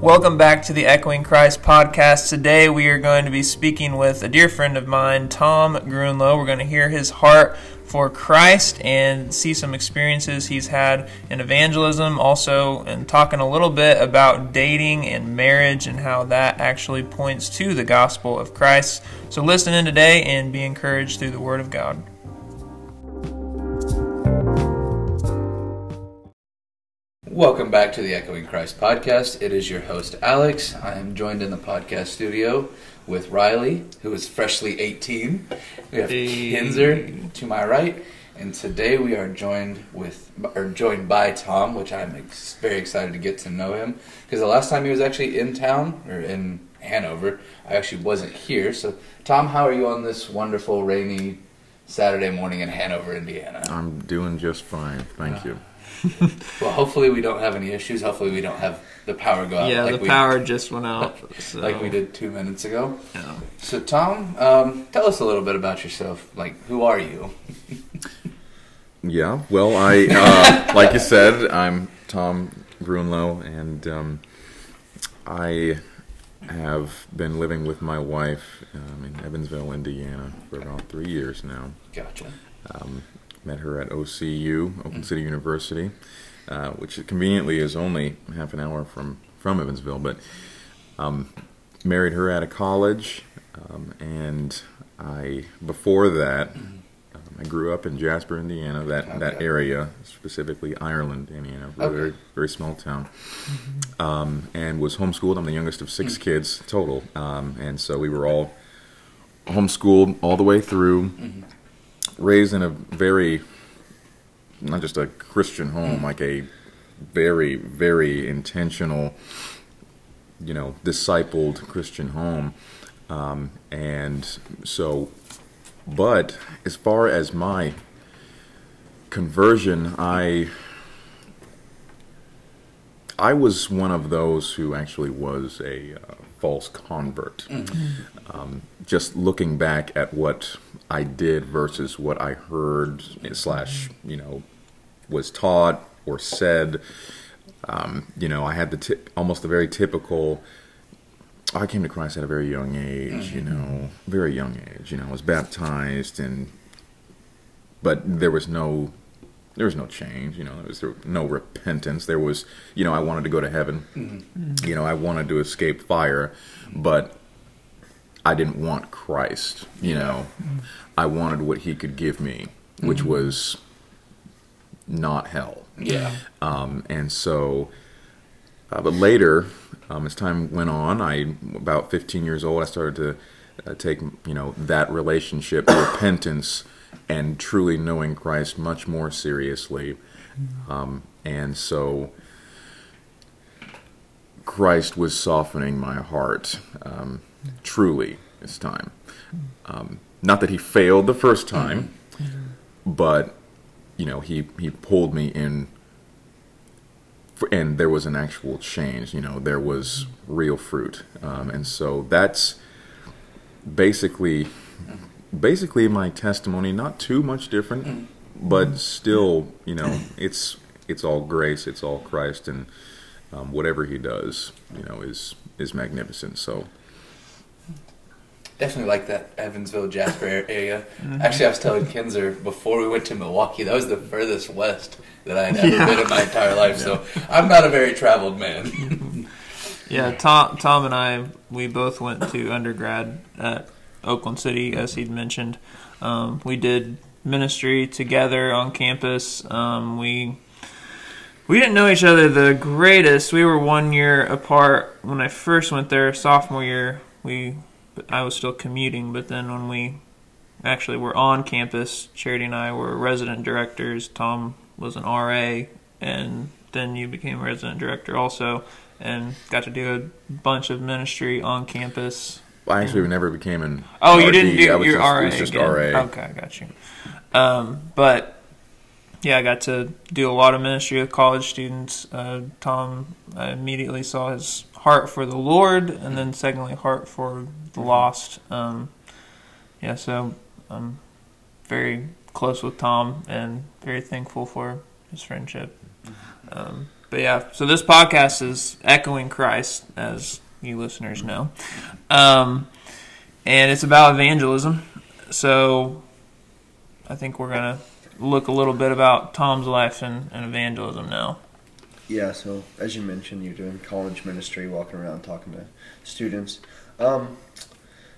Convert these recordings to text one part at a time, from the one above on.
Welcome back to the Echoing Christ podcast. Today we are going to be speaking with a dear friend of mine, Tom Gruenloh. We're going to hear his heart for Christ and see some experiences he's had in evangelism, also, and talking a little bit about dating and marriage and how that actually points to the gospel of Christ. So listen in today and be encouraged through the Word of God. Welcome back to the Echoing Christ podcast. It is your host, Alex. I am joined in the podcast studio with Riley, who is freshly 18. We have Hey. Kinzer to my right, and today we are joined with or joined by Tom, which I'm ex- very excited to get to know him because the last time he was actually in town or in Hanover, I actually wasn't here. So, Tom, how are you on this wonderful rainy Saturday morning in Hanover, Indiana? I'm doing just fine, thank you. Well, hopefully we don't have any issues. Hopefully we don't have the power go out. Yeah, like the we, power just went out. So, like we did two minutes ago. yeah. So, Tom, um, tell us a little bit about yourself. Like, who are you? Yeah, well, I uh, like you said, I'm Tom Gruenloh, and um, I have been living with my wife um, in Evansville, Indiana, for about three years now. Gotcha. Um, met her at OCU, Oakland City University, uh, which conveniently is only half an hour from from Evansville. But um, married her out of college, um, and I before that. Um, I grew up in Jasper, Indiana, that, that area, specifically Ireland, Indiana, a very, Okay. very small town, um, and was homeschooled. I'm the youngest of six kids total, um, and so we were all homeschooled all the way through raised in a very not just a Christian home, like a very, very intentional, you know, discipled Christian home. Um, and so, but as far as my conversion, I I was one of those who actually was a uh, false convert. Um, just looking back at what I did versus what I heard slash you know was taught or said, um, you know, I had the almost the very typical. I came to Christ at a very young age, you know, very young age. You know, I was baptized, and but there was no there was no change you know there was no repentance. There was you know i wanted to go to heaven. You know i wanted to escape fire but i didn't want christ you know. I wanted what he could give me which was not hell. Yeah. um, and so, uh, but later, um, as time went on, I about 15 years old, I started to uh, take you know that relationship, repentance, and truly knowing Christ much more seriously. Um, and so, Christ was softening my heart, um, truly this time. Um, not that he failed the first time, but you know he he pulled me in f- and there was an actual change you know there was real fruit um, and so that's basically basically my testimony not too much different mm. but mm. still you know it's it's all grace it's all christ and um, whatever he does you know is is magnificent so Definitely like that Evansville, Jasper area. Mm-hmm. Actually, I was telling Kinzer before we went to Milwaukee, that was the furthest west that I had ever Yeah. been in my entire life. So I'm not a very traveled man. Yeah, Tom, Tom and I, we both went to undergrad at Oakland City, as he'd mentioned. Um, we did ministry together on campus. Um, we we didn't know each other the greatest. We were one year apart when I first went there. Sophomore year, we I was still commuting, but then when we actually were on campus, Charity and I were resident directors. Tom was an RA, and then you became resident director also, and got to do a bunch of ministry on campus. I actually never became an Oh, you didn't do your just, RA. it was just again. ra Okay, I got you. Um, but yeah, I got to do a lot of ministry with college students. Uh, Tom, I immediately saw his heart for the Lord, and then secondly, heart for the lost. Um, yeah, so I'm very close with Tom and very thankful for his friendship. Um, but yeah, so this podcast is echoing Christ, as you listeners know, um, and it's about evangelism. So I think we're gonna look a little bit about Tom's life and, and evangelism now. Yeah, so as you mentioned, you're doing college ministry, walking around talking to students. Um,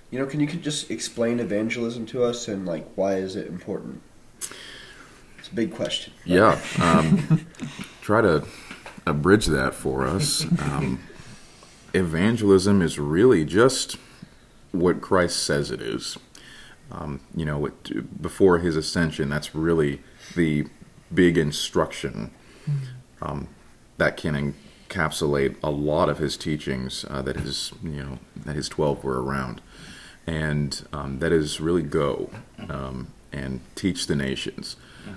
you know, can you just explain evangelism to us and like why is it important? It's a big question. Yeah. Um, try to abridge that for us. Um, evangelism is really just what Christ says it is. Um, you know, it, before his ascension, that's really the big instruction um, that can encapsulate a lot of his teachings uh, that his you know that his twelve were around, and um, that is really go um, and teach the nations.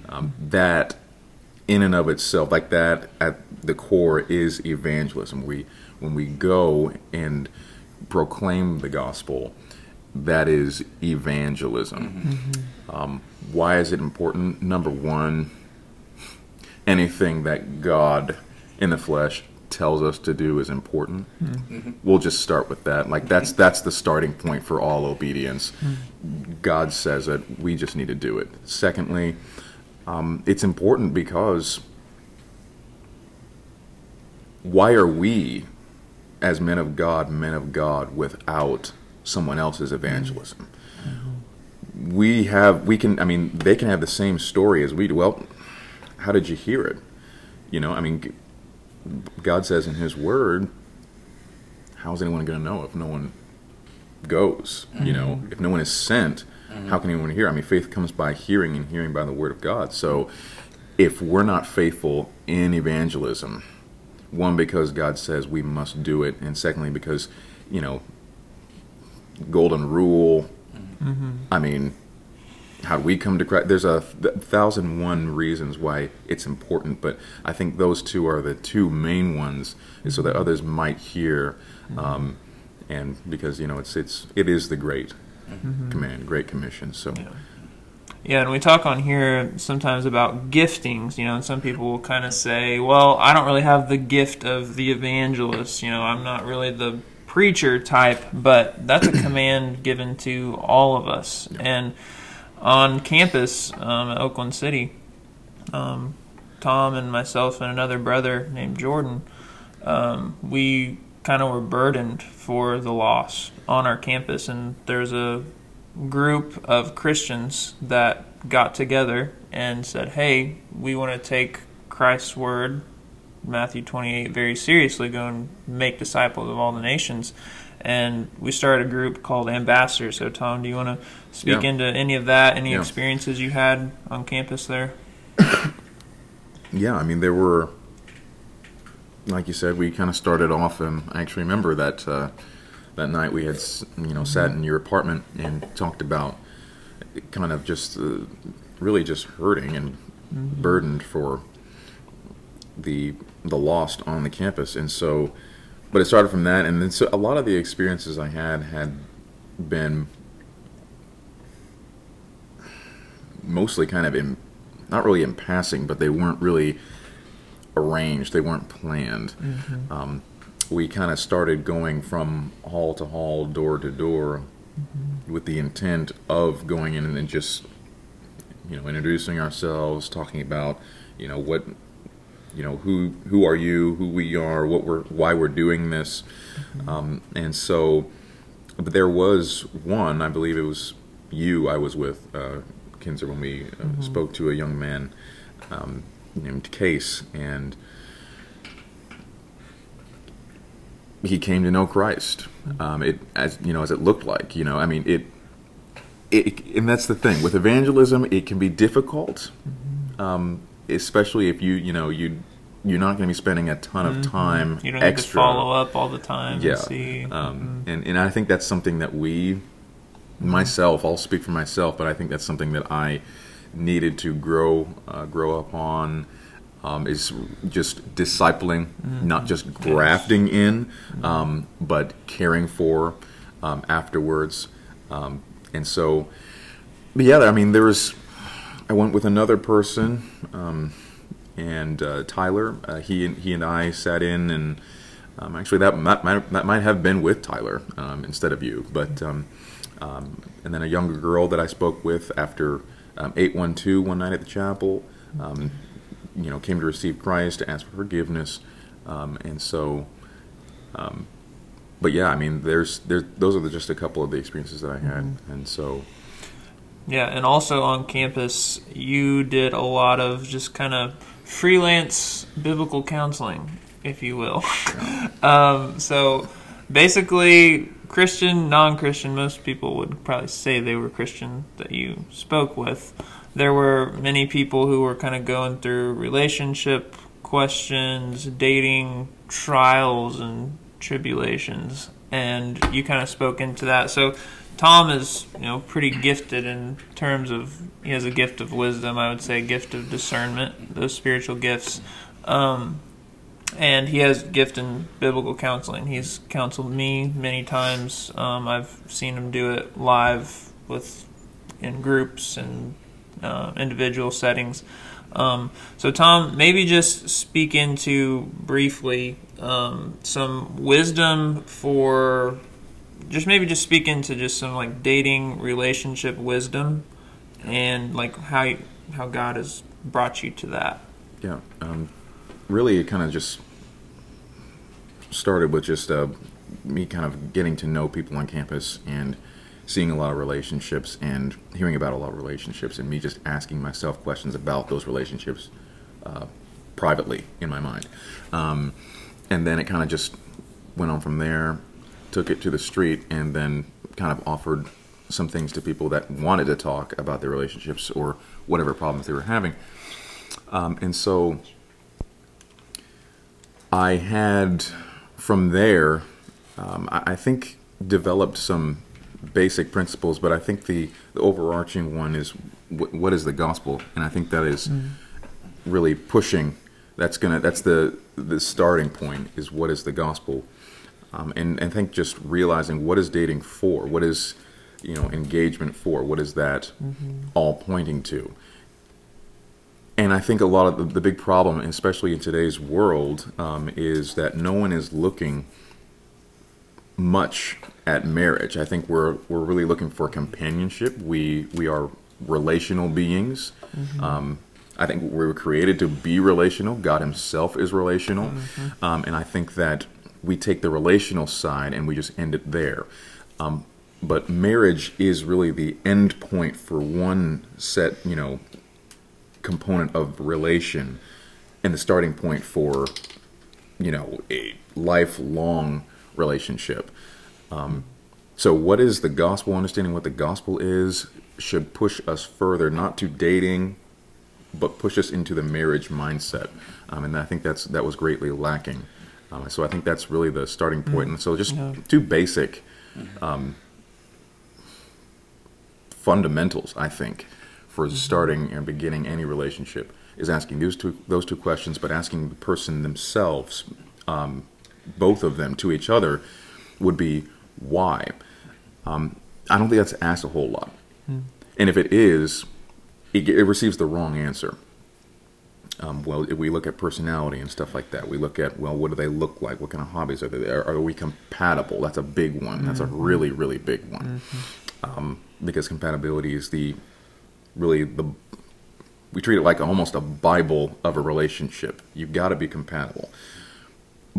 Um, that in and of itself, like that at the core is evangelism. We when we go and proclaim the gospel, that is evangelism. Mm-hmm. Mm-hmm. Um, why is it important? Number one, anything that God in the flesh tells us to do is important. Mm-hmm. We'll just start with that. Like that's that's the starting point for all obedience. God says it. We just need to do it. Secondly, um, it's important because why are we, as men of God, men of God, without someone else's evangelism? We have, we can, I mean, they can have the same story as we do. Well, how did you hear it? You know, I mean, God says in His Word, how's anyone going to know if no one goes? You know, mm-hmm. if no one is sent, mm-hmm. how can anyone hear? I mean, faith comes by hearing, and hearing by the Word of God. So, if we're not faithful in evangelism, one because God says we must do it, and secondly because you know, golden rule. Mm-hmm. I mean, how do we come to Christ? There's a th- thousand one reasons why it's important, but I think those two are the two main ones, so that mm-hmm. others might hear, mm-hmm. um, and because you know it's it's it is the great command, great commission. So Yeah. Yeah, and we talk on here sometimes about giftings, you know, and some people will kind of say, well, I don't really have the gift of the evangelist, you know, I'm not really the preacher type, but that's a command given to all of us. And on campus um, at Oakland City, um, Tom and myself and another brother named Jordan, um, we kind of were burdened for the loss on our campus, and there's a group of Christians that got together and said, "Hey, we want to take Christ's word, Matthew 28, very seriously. Go and make disciples of all the nations." And we started a group called Ambassadors. So, Tom, do you want to speak Yeah. into any of that? Any Yeah. experiences you had on campus there? yeah, I mean there were, like you said, we kind of started off, and I actually remember that uh, that night we had you know sat in your apartment and talked about kind of just uh, really just hurting and burdened for the the lost on the campus, and so, but it started from that, and then so a lot of the experiences I had had been mostly kind of in not really in passing, but they weren't really arranged. They weren't planned. Um, we kind of started going from hall to hall, door to door, with the intent of going in and then just, you know, introducing ourselves, talking about, you know, what, you know, who who are you, who we are, what we're, why we're doing this, um, and so, but there was one, I believe it was you I was with, uh, Kinzer, when we uh, spoke to a young man um, named Case, and he came to know Christ. Um, it as you know, as it looked like, you know, I mean, it, it, and that's the thing with evangelism. It can be difficult, um, especially if you, you know, you. You're not going to be spending a ton of time You don't extra follow up all the time yeah. and see. Um, and, and I think that's something that we, myself, I'll speak for myself, but I think that's something that I needed to grow, uh, grow up on. Um, is just discipling, not just grafting in, um, but caring for um, afterwards. Um, and so, yeah, I mean, there was. I went with another person. Um, and uh, Tyler. Uh, he he and I sat in, and um, actually that might, might, that might have been with Tyler um, instead of you. But um, um, and then a younger girl that I spoke with after um, eight one two one night at the chapel. Um, you know, came to receive Christ, to ask for forgiveness, um, and so. Um, but yeah, I mean, there's there's those are the, just a couple of the experiences that I had, and so Yeah, and also on campus, you did a lot of just kind of freelance biblical counseling, if you will. um, so basically, Christian, non Christian, most people would probably say they were Christian that you spoke with. There were many people who were kind of going through relationship questions, dating trials, and tribulations, and you kind of spoke into that. So Tom is, you know, pretty gifted in terms of he has a gift of wisdom. I would say a gift of discernment, those spiritual gifts, um, and he has a gift in biblical counseling. He's counseled me many times. Um, I've seen him do it live with in groups and uh, individual settings. Um, so, Tom, maybe just speak into briefly um, some wisdom for just maybe just speak into just some like dating relationship wisdom and like how you, how God has brought you to that. Yeah, um, really, it kind of just started with just uh, me kind of getting to know people on campus and seeing a lot of relationships and hearing about a lot of relationships, and me just asking myself questions about those relationships uh, privately in my mind. Um, and then it kind of just went on from there, took it to the street, and then kind of offered some things to people that wanted to talk about their relationships or whatever problems they were having. Um, and so I had from there, um, I, I think, developed some basic principles, but I think the, the overarching one is wh- what is the gospel, and I think that is really pushing. That's gonna. That's the the starting point. Is what is the gospel, um, and and I think just realizing what is dating for, what is you know engagement for, what is that all pointing to. And I think a lot of the, the big problem, especially in today's world, um, is that no one is looking much at marriage. I think we're we're really looking for companionship. We we are relational beings. Um, I think we were created to be relational. God Himself is relational, um, and I think that we take the relational side and we just end it there. Um, but marriage is really the end point for one set, you know, component of relation, and the starting point for, you know, a lifelong relationship. Um, so, what is the gospel? Understanding what the gospel is should push us further, not to dating, but push us into the marriage mindset. Um, and I think that's that was greatly lacking. Um, so I think that's really the starting point. And so, just Yeah. two basic um, fundamentals, I think, for starting and beginning any relationship is asking those two those two questions, but asking the person themselves, um, both of them to each other, would be why. Um, I don't think that's asked a whole lot, and if it is, it, it receives the wrong answer. Um, well, if we look at personality and stuff like that, we look at well, what do they look like? What kind of hobbies are they? Are, are we compatible? That's a big one. That's a really, really big one, um, because compatibility is the really the we treat it like almost a bible of a relationship. You've got to be compatible,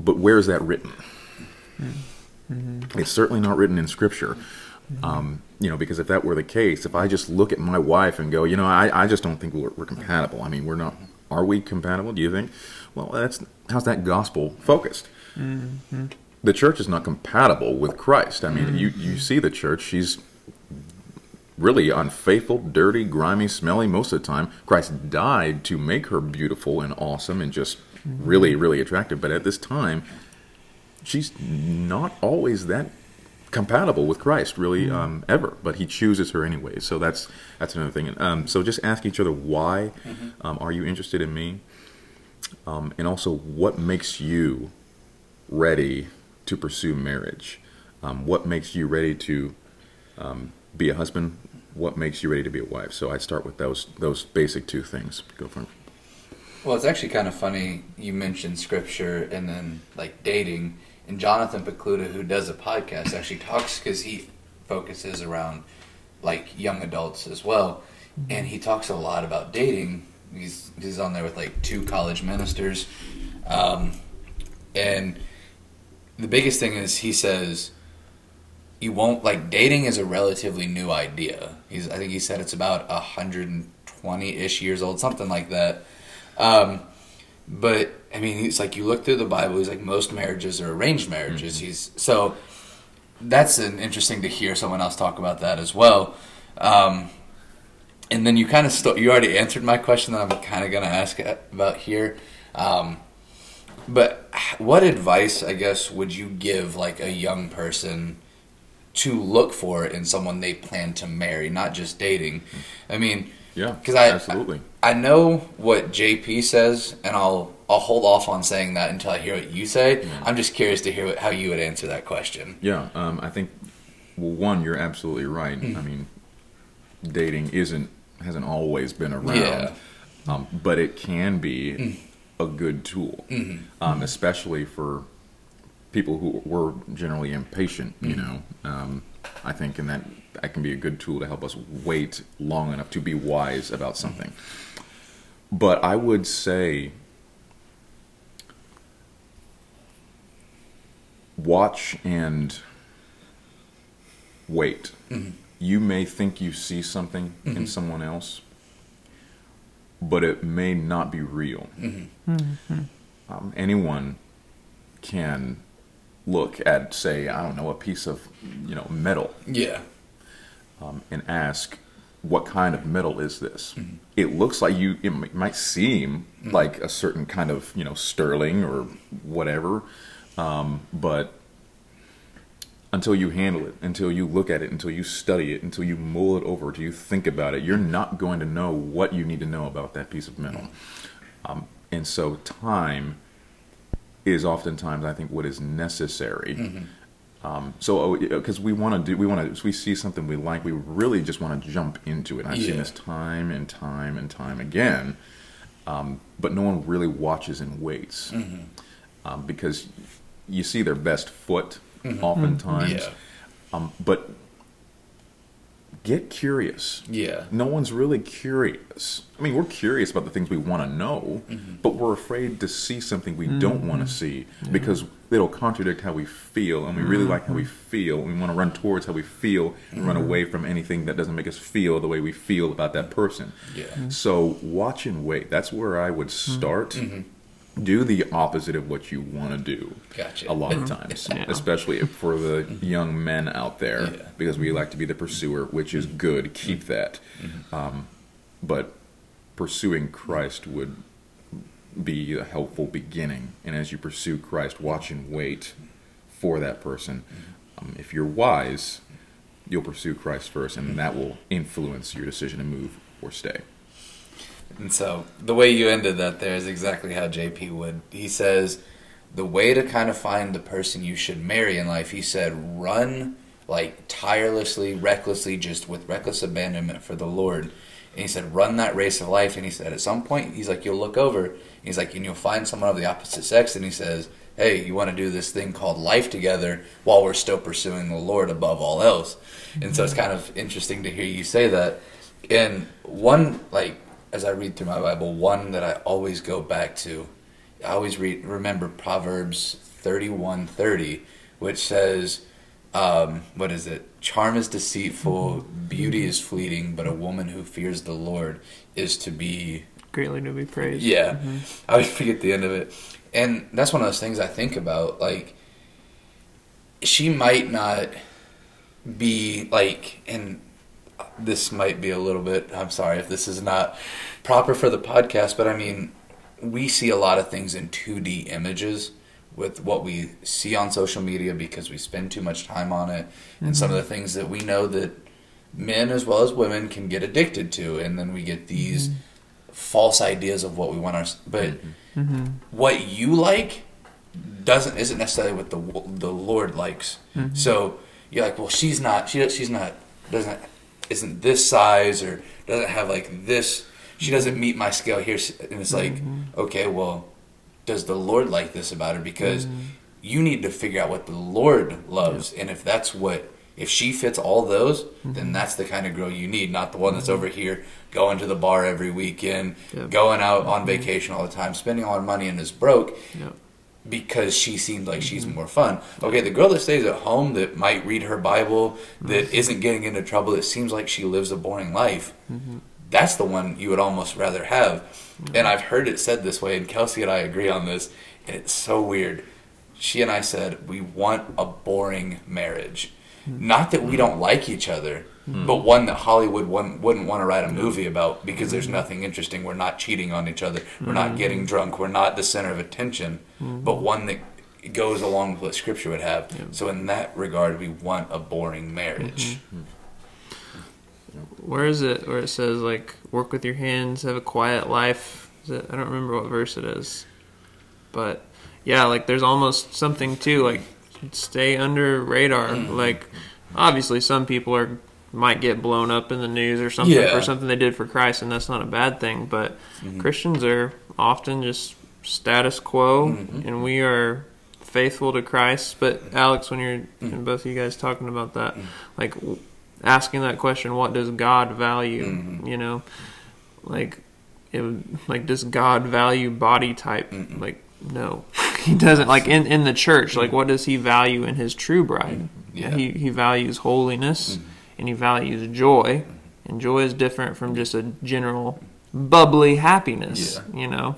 but where is that written? Mm-hmm. It's certainly not written in Scripture. Mm-hmm. Um, you know, because if that were the case, if I just look at my wife and go, you know, I, I just don't think we're, we're compatible. I mean, we're not. Are we compatible? Do you think? Well, that's how's that gospel focused? Mm-hmm. The church is not compatible with Christ. I mean, you you see the church; she's really unfaithful, dirty, grimy, smelly most of the time. Christ died to make her beautiful and awesome and just really, really attractive. But at this time, she's not always that compatible with Christ, really, um, ever. But He chooses her anyway. So that's that's another thing. Um, so just ask each other why um, are you interested in me, um, and also what makes you ready to pursue marriage. Um, what makes you ready to um, be a husband? What makes you ready to be a wife? So I start with those those basic two things. Go for it. Well, it's actually kind of funny you mentioned scripture and then like dating. And Jonathan Pokluda, who does a podcast, actually talks because he focuses around like young adults as well, and he talks a lot about dating. He's he's on there with like two college ministers, um, and the biggest thing is he says you won't like dating is a relatively new idea. He's I think he said it's about hundred and twenty ish years old, something like that. Um, but I mean, he's like you look through the Bible. He's like most marriages are arranged marriages. He's so that's an interesting to hear someone else talk about that as well. Um, and then you kind of st- you already answered my question that I'm kind of going to ask about here. Um, but what advice, I guess, would you give like a young person to look for in someone they plan to marry, not just dating? I mean, Yeah, because I absolutely. I, I know what JP says, and I'll I'll hold off on saying that until I hear what you say. I'm just curious to hear what, how you would answer that question. Yeah, um, I think well, one, you're absolutely right. Mm. I mean, dating isn't hasn't always been around, Yeah. Mm. um, but it can be a good tool, Mm-hmm. um, especially for people who were generally impatient. You Mm. know, um, I think, in that that can be a good tool to help us wait long enough to be wise about something. But I would say. Watch and wait. Mm-hmm. You may think you see something in mm-hmm. someone else, but it may not be real. Mm-hmm. Um, anyone can look at, say, I don't know, a piece of you know metal Yeah. Um, and ask, "What kind of metal is this?" It looks like you. It m- might seem like a certain kind of you know sterling or whatever, um, but until you handle it, until you look at it, until you study it, until you mull it over, until you think about it, you're not going to know what you need to know about that piece of metal. Um, and so, time is oftentimes, I think, what is necessary. Um, so, because we want to do, we want to, we see something we like, we really just want to jump into it. I've seen this time and time and time again, um, but no one really watches and waits um, because you see their best foot oftentimes. Yeah. Um, but get curious. Yeah. No one's really curious. I mean, we're curious about the things we want to know, mm-hmm. but we're afraid to see something we don't want to mm-hmm. see because it'll contradict how we feel, and we really like how we mm-hmm. feel. And we want to run towards how we feel and run away from anything that doesn't make us feel the way we feel about that person. Yeah. So watch and wait. That's where I would start. Do the opposite of what you want to do. Gotcha. A lot of times, Yeah. especially for the young men out there, Yeah. because we like to be the pursuer, which is good. Keep that. Um, but pursuing Christ would be a helpful beginning. And as you pursue Christ, watch and wait for that person. Um, if you're wise, you'll pursue Christ first, and that will influence your decision to move or stay. And so the way you ended that there is exactly how JP would. He says the way to kind of find the person you should marry in life, he said, run like tirelessly, recklessly, just with reckless abandonment for the Lord. And he said, run that race of life. And he said, at some point, he's like, you'll look over. He's like, and you'll find someone of the opposite sex. And he says, hey, you want to do this thing called life together while we're still pursuing the Lord above all else. And so it's mm-hmm. kind of interesting to hear you say that. And one, like, as I read through my Bible, one that I always go back to, I always read, remember Proverbs thirty-one thirty, which says, um, what is it? Charm is deceitful, beauty is fleeting, but a woman who fears the Lord is to be Greatly to be praised. yeah, I always forget the end of it, and that's one of those things I think about. Like, she might not be like, and this might be a little bit. I'm sorry if this is not proper for the podcast, but I mean, we see a lot of things in 2D images with what we see on social media because we spend too much time on it, and some of mm-hmm. the things that we know that men as well as women can get addicted to, and then we get these mm-hmm. false ideas of what we want our. But mm-hmm. what you like doesn't isn't necessarily what the the Lord likes. So you're like, well, she's not. She she's not doesn't isn't this size or doesn't have like this. She doesn't meet my scale here, and it's like, mm-hmm. okay, well, does the Lord like this about her? Because mm-hmm. you need to figure out what the Lord loves, and if that's what if she fits all those, then mm-hmm. that's the kind of girl you need, not the one that's over here going to the bar every weekend, Yep. going out on vacation all the time, spending all her money and is broke Yep. Because she seems like she's mm-hmm. more fun. Okay, the girl that stays at home that might read her Bible, that mm-hmm. isn't getting into trouble, that seems like she lives a boring life. Mm-hmm. That's the one you would almost rather have. And I've heard it said this way, and Kelsey and I agree on this, and it's so weird. She and I said we want a boring marriage. Not that we don't like each other, but hmm. one that Hollywood wouldn't, wouldn't want to write a movie about because there's nothing interesting. We're not cheating on each other. We're not hmm. getting drunk. We're not the center of attention, hmm. but one that goes along with what Scripture would have. So, in that regard, we want a boring marriage. Mm-hmm. Where is it where it says like work with your hands, have a quiet life? Is it, I don't remember what verse it is, but yeah, like there's almost something to like stay under radar. Mm-hmm. Like obviously, some people are might get blown up in the news or something Yeah. for something they did for Christ, and that's not a bad thing. But mm-hmm. Christians are often just status quo, mm-hmm. and we are faithful to Christ. But Alex, when you're mm-hmm. and both of you guys talking about that, like asking that question, what does God value? Mhm. You know, like it like does God value body type? Like no, he doesn't. Like in in the church, like what does he value in his true bride? Yeah. He he values holiness Mhm. And he values joy, and joy is different from just a general bubbly happiness. Yeah. You know,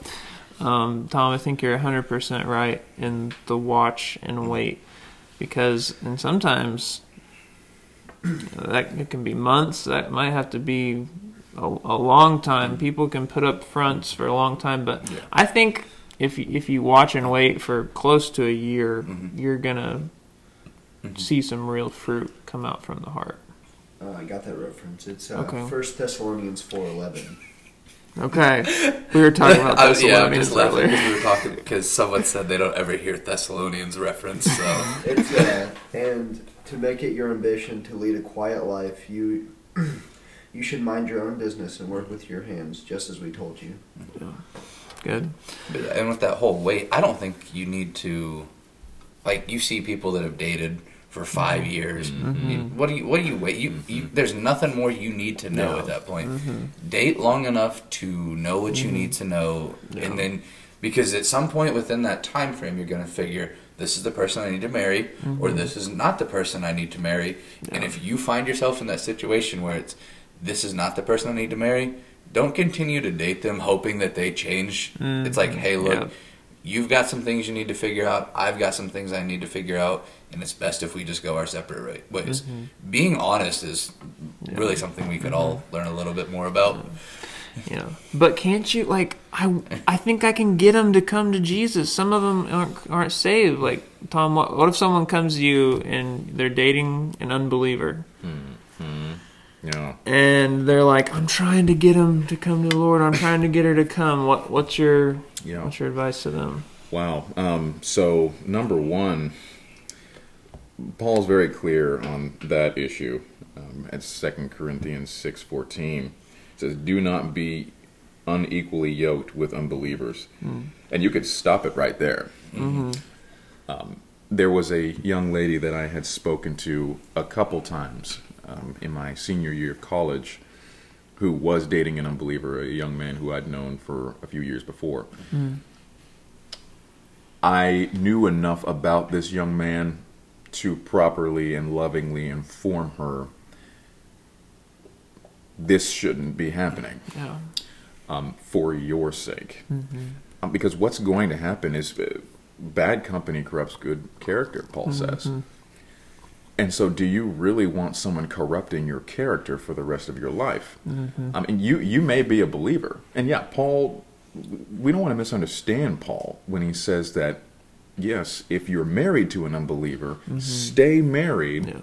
um, Tom, I think you're hundred percent right in the watch and wait, because and sometimes that it can be months. That might have to be a, a long time. People can put up fronts for a long time, but Yeah. I think if you, if you watch and wait for close to a year, Mhm. you're gonna Mhm. see some real fruit come out from the heart. Uh, I got that reference. It's uh, Okay. First Thessalonians four eleven. Okay, we were talking about I- yeah, I'm Thessalonians just laughing earlier. because we were talking because someone said they don't ever hear Thessalonians reference. So It's uh, and to make it your ambition to lead a quiet life, you you should mind your own business and work with your hands, just as we told you. Good. But, and with that whole wait, I don't think you need to. Like you see people that have dated for five years. Mhm. You- What do you? What do you wait? You, you there's nothing more you need to know No. at that point. Mhm. Date long enough to know what you Mhm. need to know, Yeah. and then because at some point within that time frame, you're going to figure this is the person I need to marry, or this is not the person I need to marry. And if you find yourself in that situation where it's this is not the person I need to marry, don't continue to date them hoping that they change. It's like, hey, look, Yeah. You've got some things you need to figure out. I've got some things I need to figure out, and it's best if we just go our separate ra- ways. Mhm. Being honest is Yeah. really something we could mm-hmm. all learn a little bit more about. Yeah, but can't you like? I I think I can get them to come to Jesus. Some of them aren't aren't saved. Like Tom, what, what if someone comes to you and they're dating an unbeliever, You know, and they're like, "I'm trying to get him to come to the Lord. I'm trying to get her to come." What what's your you know. what's your advice to them? Wow. Um, so number one, Paul's very clear on that issue. Um, at Second Corinthians six fourteen, it says, "Do not be unequally yoked with unbelievers." And you could stop it right there. Mm-hmm. There was a young lady that I had spoken to a couple times um, in my senior year of college, who was dating an unbeliever, a young man who I'd known for a few years before. I knew enough about this young man to properly and lovingly inform her this shouldn't be happening um, for your sake. Mm-hmm. Um, because what's going to happen is uh, bad company corrupts good character, Paul says. And so, do you really want someone corrupting your character for the rest of your life? Mm-hmm. I mean, you you may be a believer, and yeah, Paul. We don't want to misunderstand Paul when he says that. Yes, if you're married to an unbeliever, mm-hmm. stay married. Yeah.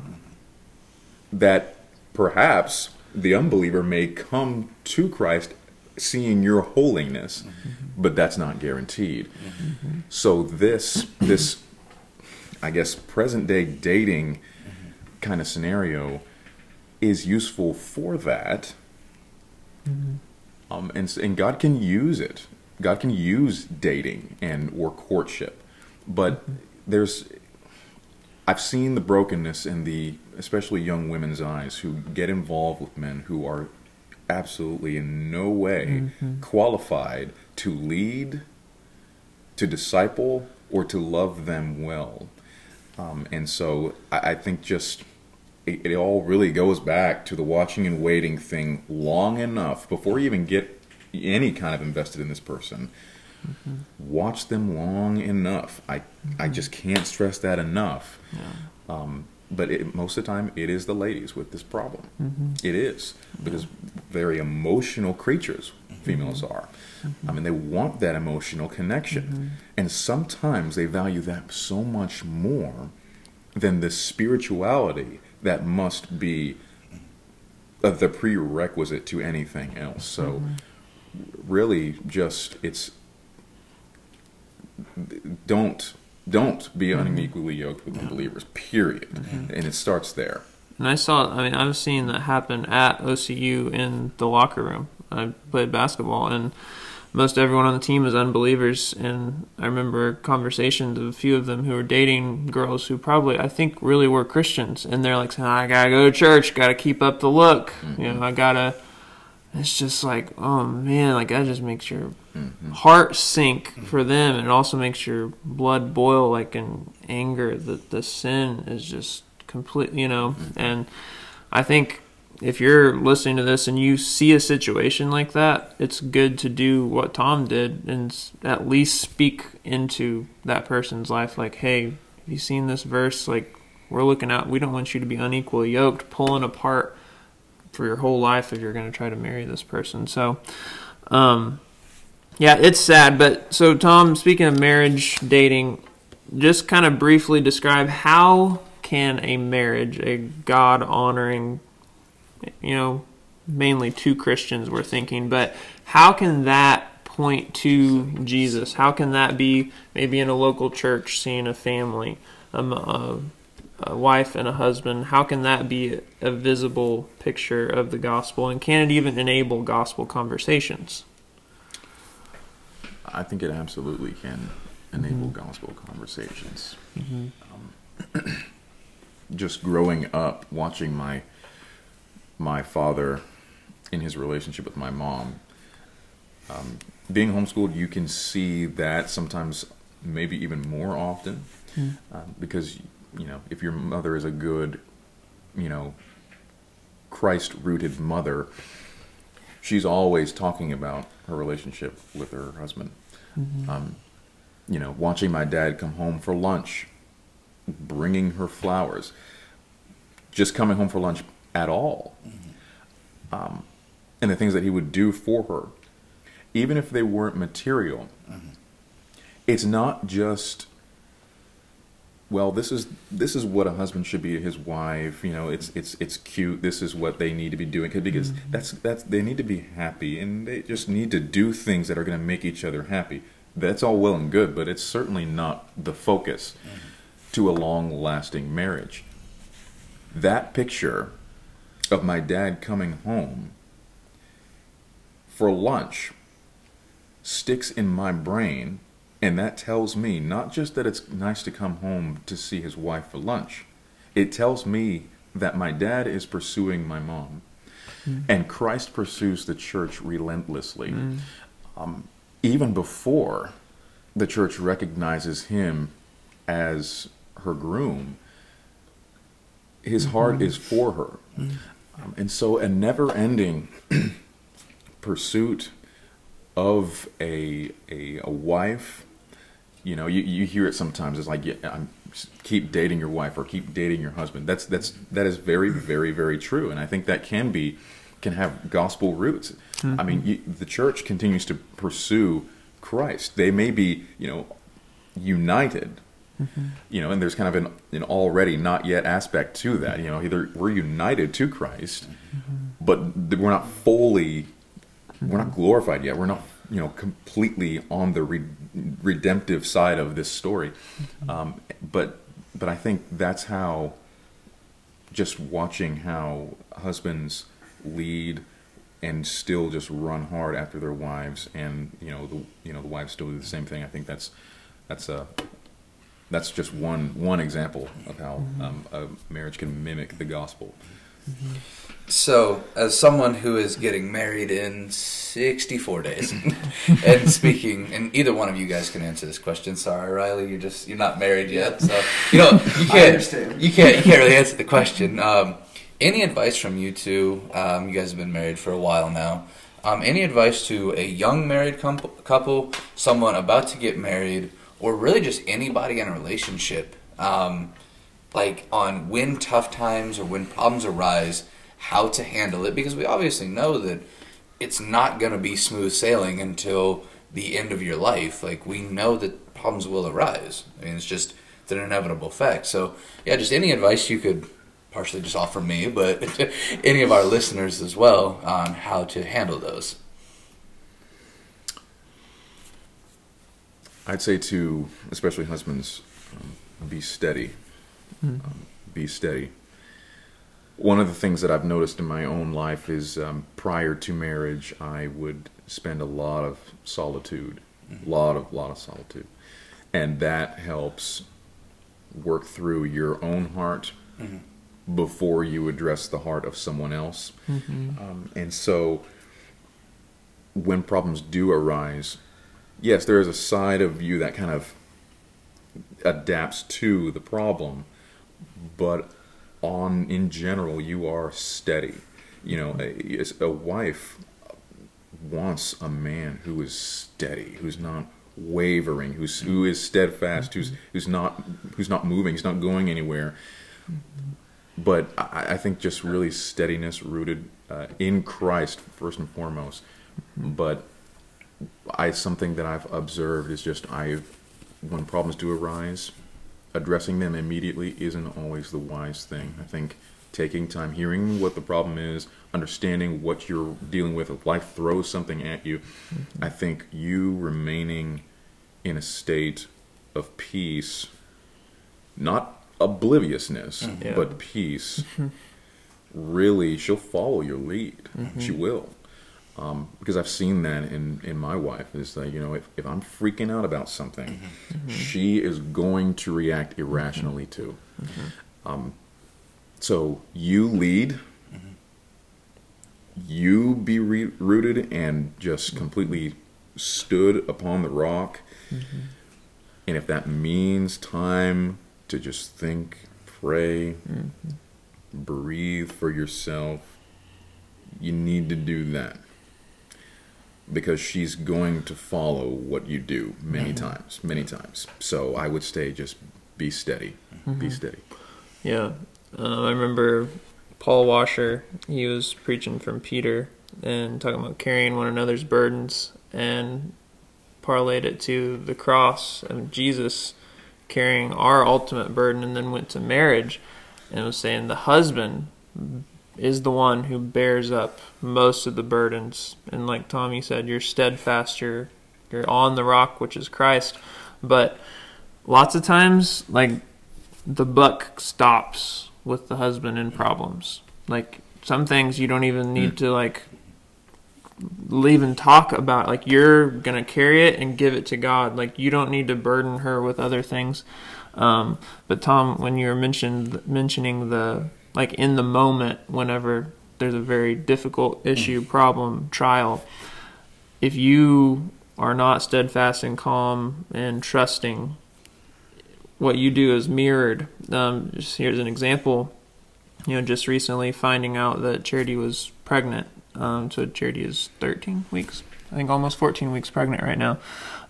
That perhaps the unbeliever may come to Christ seeing your holiness, mm-hmm. but that's not guaranteed. So this this I guess present day dating kind of scenario is useful for that. Um, and, and God can use it God can use dating and or courtship, but there's I've seen the brokenness in the especially young women's eyes who get involved with men who are absolutely in no way qualified to lead, to disciple, or to love them well. Um, and so I, I think just it, it all really goes back to the watching and waiting thing long enough before you even get any kind of invested in this person. Watch them long enough. I I just can't stress that enough. Um, but it, most of the time, it is the ladies with this problem. Mm-hmm. It is because very emotional creatures females mm-hmm. are. Mm-hmm. I mean, they want that emotional connection, and sometimes they value that so much more than the spirituality that must be the prerequisite to anything else. So, mm-hmm. really, just it's don't don't be mm-hmm. unequally yoked with the believers. Period, mm-hmm. and it starts there. And I saw, I mean, I've seen that happen at OCU in the locker room. I played basketball, and most everyone on the team is unbelievers. And I remember conversations of a few of them who were dating girls who probably, I think, really were Christians. And they're like saying, I gotta go to church, gotta keep up the look. You mm-hmm. know, I gotta. It's just like, oh man, like that just makes your mm-hmm. heart sink for them, and it also makes your blood boil, like in anger. That the sin is just complete, you know. Mm-hmm. And I think if you're listening to this and you see a situation like that, it's good to do what Tom did and at least speak into that person's life. Like, hey, have you seen this verse? Like, we're looking out. We don't want you to be unequally yoked, pulling apart for your whole life if you're going to try to marry this person. So, um, yeah, it's sad. But so, Tom, speaking of marriage, dating, just kind of briefly describe how can a marriage, a God honoring, you know, mainly two Christians we're thinking, but how can that point to Jesus? How can that be maybe in a local church seeing a family, um, a, a wife and a husband? How can that be a visible picture of the gospel? And can it even enable gospel conversations? I think it absolutely can enable gospel conversations. Um, just growing up, watching my my father in his relationship with my mom, um, being homeschooled, you can see that sometimes, maybe even more often, um, because you know if your mother is a good, you know, Christ-rooted mother, she's always talking about her relationship with her husband. Um, you know, watching my dad come home for lunch, bringing her flowers, just coming home for lunch at all, um, and the things that he would do for her, even if they weren't material. It's not just well this is this is what a husband should be to his wife you know it's it's it's cute this is what they need to be doing because that's that's they need to be happy and they just need to do things that are going to make each other happy. That's all well and good but it's certainly not the focus to a long lasting marriage. That picture of my dad coming home for lunch sticks in my brain and that tells me not just that it's nice to come home to see his wife for lunch it tells me that my dad is pursuing my mom. Hmm. And christ pursues the church relentlessly. Hmm. Um, even before the church recognizes him as her groom his mm-hmm. heart is for her hmm. Um, and so a never-ending pursuit of a, a a wife you know you, you hear it sometimes. It's like yeah, I'm, keep dating your wife or keep dating your husband. That's that's that is very very very true. And i think that can be can have gospel roots. I mean you, the church continues to pursue christ. They may be you know united Mm-hmm. you know and there's kind of an, an already not yet aspect to that you know either we're united to christ mm-hmm. but we're not fully we're not glorified yet. We're not, you know, completely on the re- redemptive side of this story. Mm-hmm. Um, but but I think that's how just watching how husbands lead and still just run hard after their wives, and you know the you know the wives still do the same thing. I think that's that's a that's just one one example of how um, a marriage can mimic the gospel. So, as someone who is getting married in 64 days, and speaking, and either one of you guys can answer this question. Sorry, Riley, you're just you're not married yet, so you know you can't understand. you can't you can't really answer the question. Um, any advice from you two? Um, you guys have been married for a while now. Um, any advice to a young married couple, couple, someone about to get married, or really just anybody in a relationship? Um, like on when tough times or when problems arise, how to handle it because we obviously know that it's not going to be smooth sailing until the end of your life. Like we know that problems will arise. I mean, it's just it's an inevitable fact. So yeah, just any advice you could partially just offer me, but any of our listeners as well on how to handle those. I'd say to especially husbands, um, be steady. Um, be steady. One of the things that I've noticed in my own life is um, prior to marriage, I would spend a lot of solitude, A lot of lot of solitude, and that helps work through your own heart before you address the heart of someone else. Um, and so, when problems do arise, yes, there is a side of you that kind of adapts to the problem, but on in general, you are steady. You know, a, a wife wants a man who is steady, who's not wavering, who's who is steadfast, who's who's not who's not moving, he's not going anywhere. But I, I think just really steadiness rooted uh, in Christ first and foremost. But I something that I've observed is just I when problems do arise, addressing them immediately isn't always the wise thing. I think taking time, hearing what the problem is, understanding what you're dealing with, if life throws something at you, mm-hmm. I think you remaining in a state of peace, not obliviousness, Yeah. but peace, mm-hmm. really, she'll follow your lead. She will um, because I've seen that in, in my wife is that you know if, if I'm freaking out about something, mm-hmm. Mm-hmm. she is going to react irrationally mm-hmm. too. Um, so you lead, you be re- rooted and just completely stood upon the rock, and if that means time to just think, pray, breathe for yourself, you need to do that because she's going to follow what you do many times, many times. So I would say just be steady, be steady. Yeah, um, I remember Paul Washer. He was preaching from Peter and talking about carrying one another's burdens, and parlayed it to the cross and Jesus carrying our ultimate burden, and then went to marriage and was saying the husband is the one who bears up most of the burdens. And like Tommy said, you're steadfast, you're you're on the rock, which is Christ. But lots of times, like the buck stops with the husband in problems. Like some things you don't even need to like even talk about. Like you're gonna carry it and give it to God. Like you don't need to burden her with other things. Um, but Tom, when you were mentioned mentioning the like in the moment, whenever there's a very difficult issue, problem, trial, if you are not steadfast and calm and trusting, what you do is mirrored. Um, just here's an example. You know, just recently finding out that Charity was pregnant. Um, so Charity is 13 weeks, I think almost 14 weeks pregnant right now.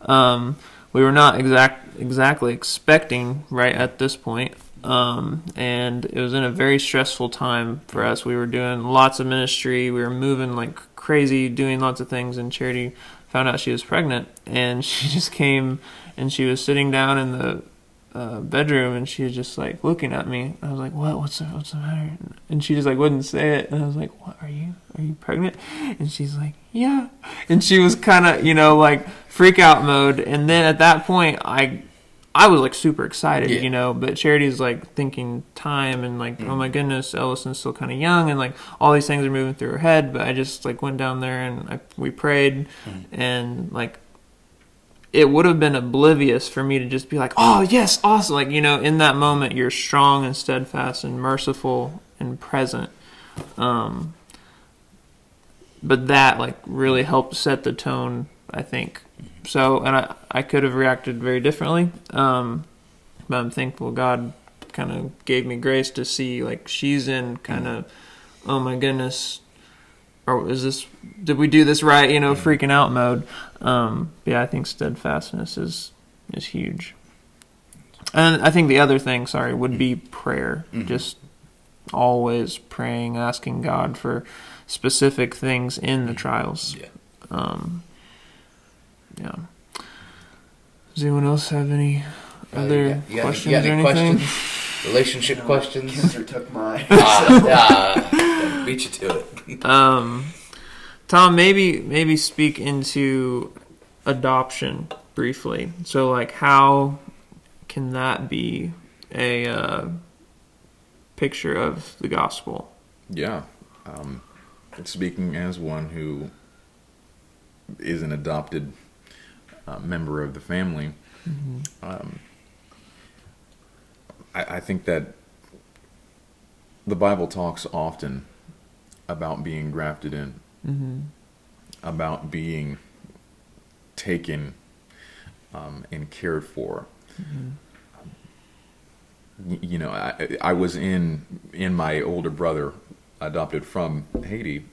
Um, we were not exact exactly expecting right at this point. Um, and it was in a very stressful time for us. We were doing lots of ministry. We were moving like crazy, doing lots of things. And Charity found out she was pregnant, and she just came and she was sitting down in the uh, bedroom, and she was just like looking at me. I was like, "What? What's the, what's the matter?" And she just like wouldn't say it. And I was like, "What? Are you are you pregnant?" And she's like, "Yeah." And she was kind of you know like freak out mode. And then at that point, I I was like super excited, Yeah. you know, but Charity's like thinking time and like, oh my goodness, Ellison's still kind of young and like all these things are moving through her head. But I just like went down there and I, we prayed and like it would have been oblivious for me to just be like, oh yes, awesome. Like, you know, in that moment, you're strong and steadfast and merciful and present. Um, but that like really helped set the tone, I think. So, and I, I could have reacted very differently. Um, but I'm thankful God kind of gave me grace to see like she's in kind of, oh my goodness, or is this, did we do this right? You know, freaking out mode. Um, yeah, I think steadfastness is, is huge. And I think the other thing, sorry, would be prayer. Mhm. Just always praying, asking God for specific things in the trials. Yeah. Um, yeah. Does anyone else have any Uh, other you got- you got- questions you got or any anything? questions? Relationship questions? Cancer took my. ah, ah, beat you to it. Um, Tom, maybe maybe speak into adoption briefly. So, like, how can that be a uh, picture of the gospel? Yeah. Um, speaking as one who is an adopted uh, member of the family, um, I, I think that the Bible talks often about being grafted in, Mm-hmm. about being taken um, and cared for. Y- you know, I, I was in in my older brother, adopted from Haiti.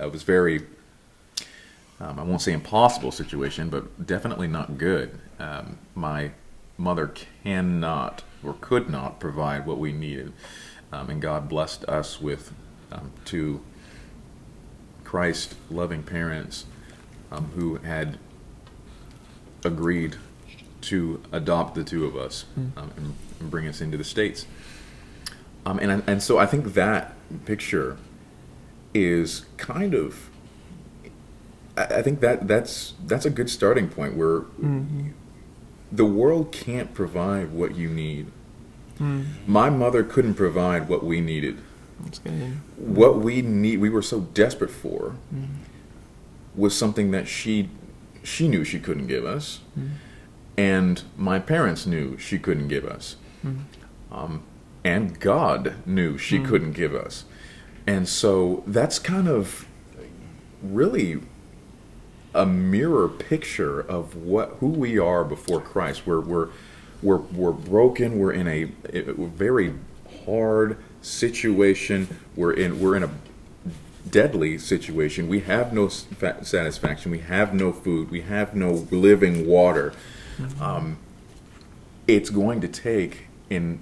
I was very, um, I won't say impossible situation, but definitely not good. Um, my mother cannot or could not provide what we needed, um, and God blessed us with um, two Christ loving parents um, who had agreed to adopt the two of us um, and, and bring us into the states. Um, and and so I think that picture is kind of. I think that that's that's a good starting point where mm-hmm. the world can't provide what you need. Mm. My mother couldn't provide what we needed. What we need we were so desperate for mm. was something that she she knew she couldn't give us mm. and my parents knew she couldn't give us. Um, and god knew she couldn't give us. And so that's kind of really a mirror picture of what who we are before Christ. We're we're we're we're broken. We're in a, a very hard situation. We're in we're in a deadly situation. We have no sa- satisfaction. We have no food. We have no living water. Um, it's going to take an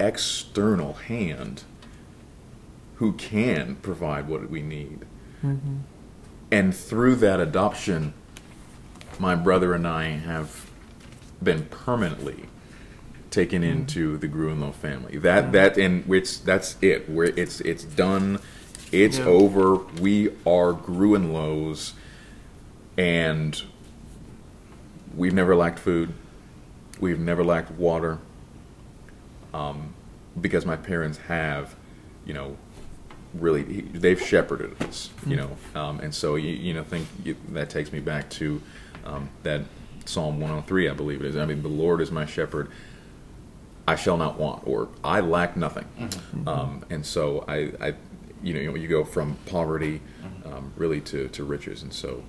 external hand who can provide what we need. And through that adoption, my brother and I have been permanently taken into the Gruenloh family. That that and it's that's it. Where it's it's done. It's Yeah. over. We are Gruenlohs, and we've never lacked food. We've never lacked water. Um, because my parents have, you know, really he- they've shepherded us, you know, um, and so you, you know think you, that takes me back to um, that Psalm 103, I believe it is. I mean, the Lord is my shepherd; I shall not want, or I lack nothing. Um, and so I, I, you know, you go from poverty um, really to, to riches, and so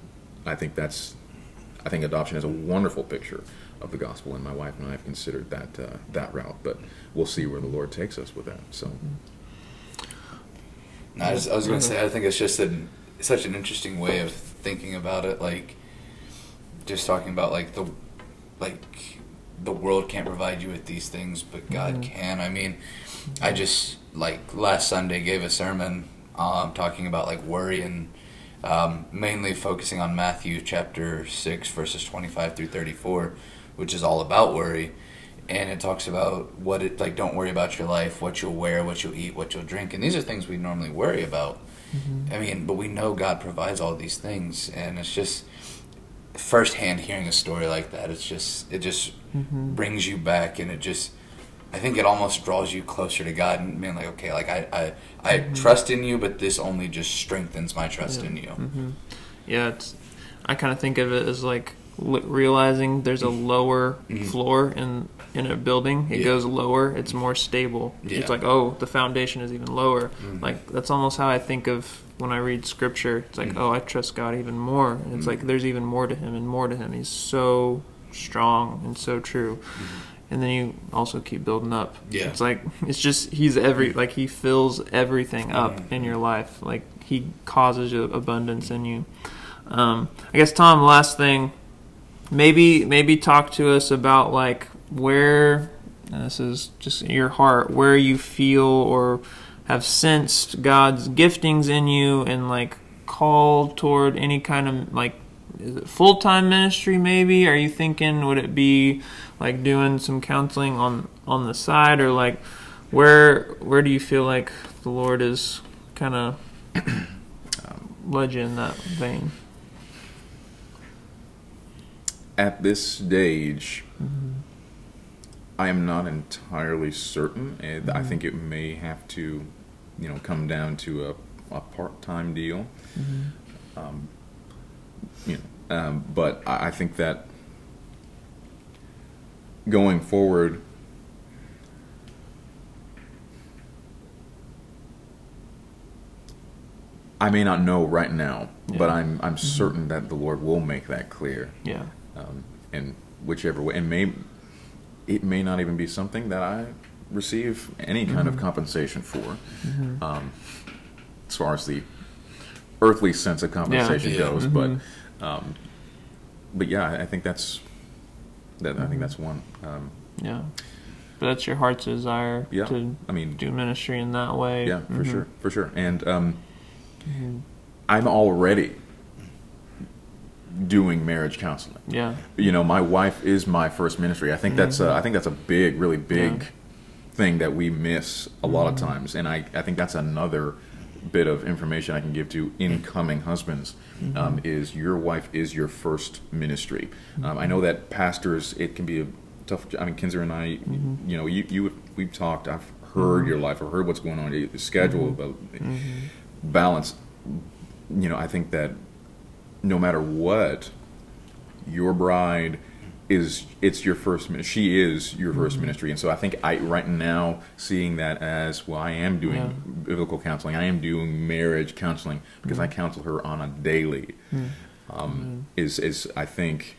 I think that's, I think adoption is a wonderful picture of the gospel, and my wife and I have considered that uh, that route, but we'll see where the Lord takes us with that. So. No, I, just, I was going to say, I think it's just an, such an interesting way of thinking about it. Like, just talking about like the, like the world can't provide you with these things, but God can. I mean, I just like last Sunday gave a sermon um, talking about like worry and um, mainly focusing on Matthew chapter six verses twenty five through thirty four, which is all about worry and it talks about what it like don't worry about your life what you'll wear what you'll eat what you'll drink and these are things we normally worry about i mean but we know god provides all these things and it's just firsthand hearing a story like that, it's just it just Mm-hmm. brings you back, and it just I think it almost draws you closer to God and being like, okay, like I I, I trust in you, but this only just strengthens my trust in you. hmm Yeah, it's. I kind of think of it as like realizing there's a lower Mhm. floor in in a building. It Yeah. goes lower. It's more stable. Yeah. It's like oh, the foundation is even lower. Mhm. Like that's almost how I think of when I read scripture. It's like Mhm. oh, I trust God even more. And it's Mhm. like there's even more to Him and more to Him. He's so strong and so true. And then you also keep building up. Yeah. It's like it's just he's every like he fills everything up Mhm. in your life. Like he causes abundance in you. Um, I guess Tom, last thing, maybe maybe talk to us about like where and this is just your heart, where you feel or have sensed God's giftings in you and like called toward any kind of like is it full time ministry maybe? Are you thinking would it be like doing some counseling on on the side or like where where do you feel like the Lord is kind of led you in that vein? At this stage, mm-hmm. I am not entirely certain. and I think it may have to, you know, come down to a, a part-time deal. Um, you know, um, but I, I think that going forward, I may not know right now, but I'm I'm certain that the Lord will make that clear Yeah. um, in whichever way. And may it may not even be something that I receive any kind of compensation for, um, as far as the earthly sense of compensation Yeah. goes. Mhm. But um, but yeah, I- think that's that. I think that's one. Um, Yeah. But that's your heart's desire yeah, to I mean, do ministry in that way. yeah, for Mhm. sure, for sure. And um, Mhm. I'm already doing marriage counseling. Yeah. you know my wife is my first ministry i think that's a, i think that's a big really big Mm-hmm. Yeah. thing that we miss a lot of Mm-hmm. times and i i think that's another bit of information i can give to incoming husbands Mm-hmm. um, is your wife is your first ministry um, i know that pastors it can be a tough i mean kinzer and i Mm-hmm. you know you, you we've talked i've heard your life i've heard what's going on your schedule Mm-hmm. about balance you know i think that no matter what your bride is it's your first she is your 1st Mm-hmm. ministry and so i think i right now seeing that as well i am doing Yeah. biblical counseling i am doing marriage counseling because Mm-hmm. i counsel her on a daily um, is is i think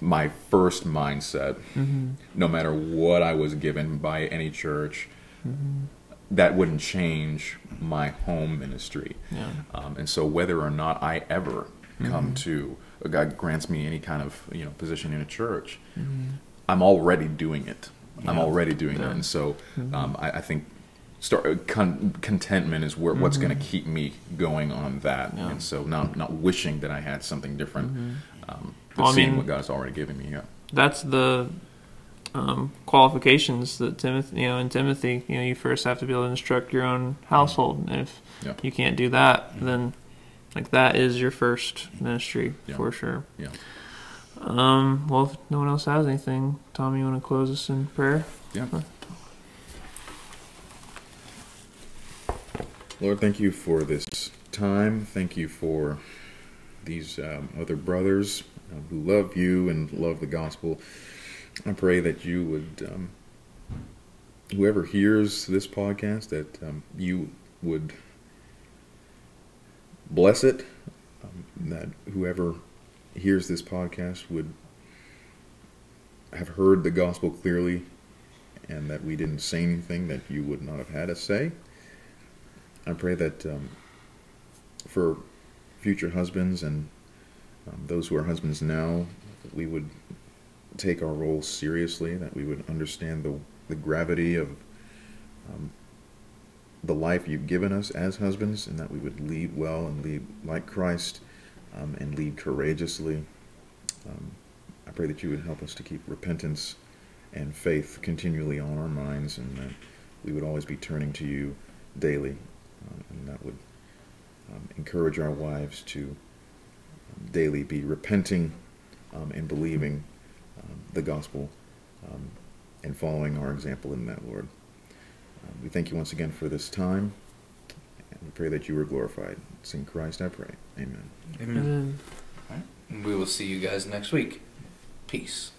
my first mindset Mm-hmm. no matter what i was given by any church Mm-hmm. that wouldn't change my home ministry Yeah. um, and so whether or not I ever Mm-hmm. come to uh, God grants me any kind of you know position in a church, Mm-hmm. I'm already doing it. I'm already doing Yeah. that, and so Mm-hmm. um, I, I think start uh, con- contentment is where what's going to keep me going on that, Mm-hmm. Yeah. and so not not wishing that I had something different, um, but Well, I seeing mean- what God's already given me. Yeah, That's the um, qualifications that Timothy, you know, in Timothy, you know, you first have to be able to instruct your own household. And if Yeah. you can't do that, then like that is your first ministry Yeah. for sure. yeah. Um, well, if no one else has anything, Tom, you want to close us in prayer? Yeah. Lord, thank you for this time. Thank you for these um, other brothers uh, who love you and love the gospel. I pray that you would, um, whoever hears this podcast, that um, you would bless it. Um, that whoever hears this podcast would have heard the gospel clearly and that we didn't say anything that you would not have had us say. I pray that um, for future husbands and um, those who are husbands now, we would take our role seriously, that we would understand the, the gravity of um, the life you've given us as husbands, and that we would lead well and lead like Christ um, and lead courageously. Um, I pray that you would help us to keep repentance and faith continually on our minds, and that we would always be turning to you daily, um, and that would um, encourage our wives to um, daily be repenting um, and believing the gospel and following our example in that, Lord. Um, we thank you once again for this time, and we pray that you are glorified. It's in Christ I pray. Amen. Amen. Amen. All right. And we will see you guys next week. Peace.